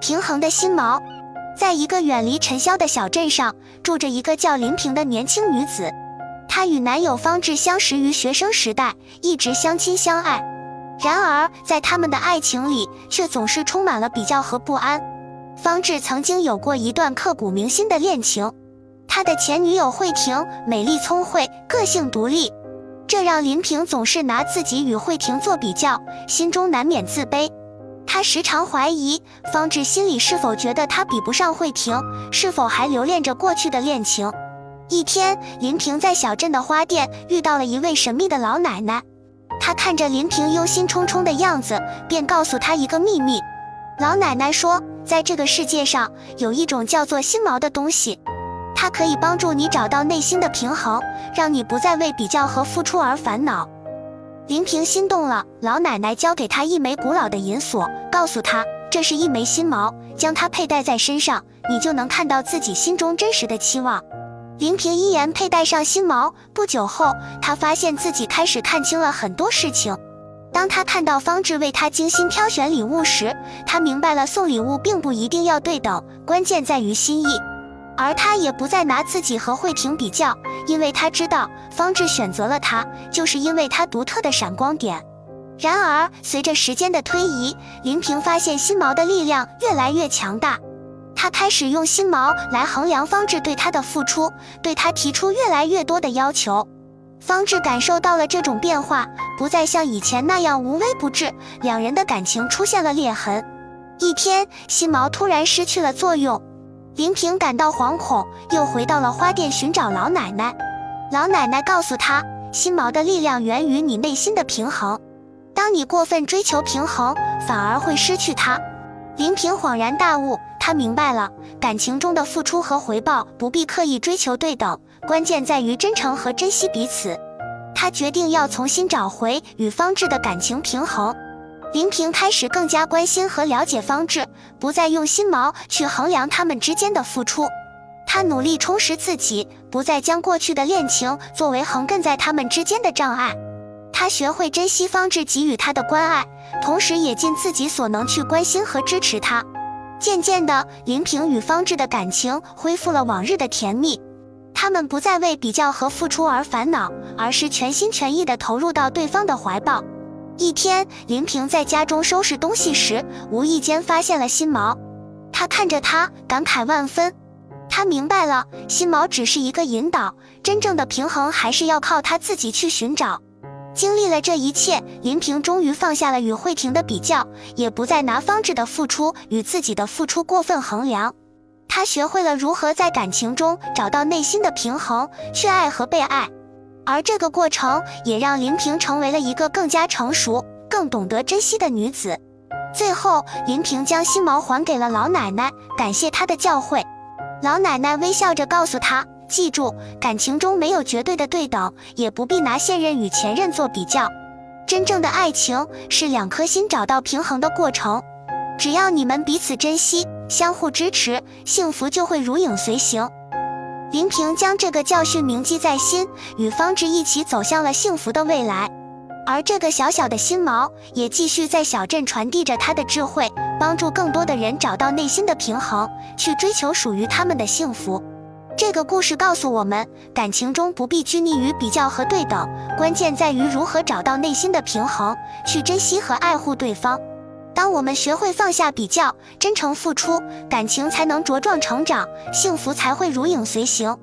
平衡的心锚，在一个远离尘嚣的小镇上，住着一个叫林平的年轻女子。她与男友方志相识于学生时代，一直相亲相爱。然而，在他们的爱情里，却总是充满了比较和不安。方志曾经有过一段刻骨铭心的恋情，他的前女友慧婷美丽聪慧，个性独立，这让林平总是拿自己与慧婷做比较，心中难免自卑。他时常怀疑方志心里是否觉得他比不上慧婷，是否还留恋着过去的恋情。一天，林平在小镇的花店遇到了一位神秘的老奶奶，她看着林平忧心忡忡的样子，便告诉他一个秘密。老奶奶说，在这个世界上有一种叫做心锚的东西，它可以帮助你找到内心的平衡，让你不再为比较和付出而烦恼。林平心动了，老奶奶交给他一枚古老的银锁，告诉他这是一枚心锚，将它佩戴在身上，你就能看到自己心中真实的期望。林平一言佩戴上心锚，不久后，他发现自己开始看清了很多事情。当他看到方志为他精心挑选礼物时，他明白了送礼物并不一定要对等，关键在于心意。而他也不再拿自己和慧婷比较，因为他知道方志选择了他，就是因为他独特的闪光点。然而，随着时间的推移，林平发现心锚的力量越来越强大，他开始用心锚来衡量方志对他的付出，对他提出越来越多的要求。方志感受到了这种变化，不再像以前那样无微不至，两人的感情出现了裂痕。一天，心锚突然失去了作用。林平感到惶恐，又回到了花店寻找老奶奶。老奶奶告诉他，心锚的力量源于你内心的平衡。当你过分追求平衡，反而会失去它。林平恍然大悟，他明白了，感情中的付出和回报不必刻意追求对等，关键在于真诚和珍惜彼此。他决定要重新找回与方志的感情平衡。林平开始更加关心和了解方志，不再用心锚去衡量他们之间的付出。他努力充实自己，不再将过去的恋情作为横亘在他们之间的障碍。他学会珍惜方志给予他的关爱，同时也尽自己所能去关心和支持他。渐渐的，林平与方志的感情恢复了往日的甜蜜。他们不再为比较和付出而烦恼，而是全心全意地投入到对方的怀抱。一天，林平在家中收拾东西时，无意间发现了新毛。他看着他，感慨万分。他明白了，心毛只是一个引导，真正的平衡还是要靠他自己去寻找。经历了这一切，林平终于放下了与慧婷的比较，也不再拿方志的付出与自己的付出过分衡量。他学会了如何在感情中找到内心的平衡，去爱和被爱。而这个过程也让林平成为了一个更加成熟、更懂得珍惜的女子。最后，林平将心毛还给了老奶奶，感谢她的教诲。老奶奶微笑着告诉她：“记住，感情中没有绝对的对等，也不必拿现任与前任做比较。真正的爱情是两颗心找到平衡的过程。只要你们彼此珍惜，相互支持，幸福就会如影随形。”林平将这个教训铭记在心，与方志一起走向了幸福的未来。而这个小小的心锚也继续在小镇传递着他的智慧，帮助更多的人找到内心的平衡，去追求属于他们的幸福。这个故事告诉我们，感情中不必拘泥于比较和对等，关键在于如何找到内心的平衡，去珍惜和爱护对方。当我们学会放下比较，真诚付出，感情才能茁壮成长，幸福才会如影随形。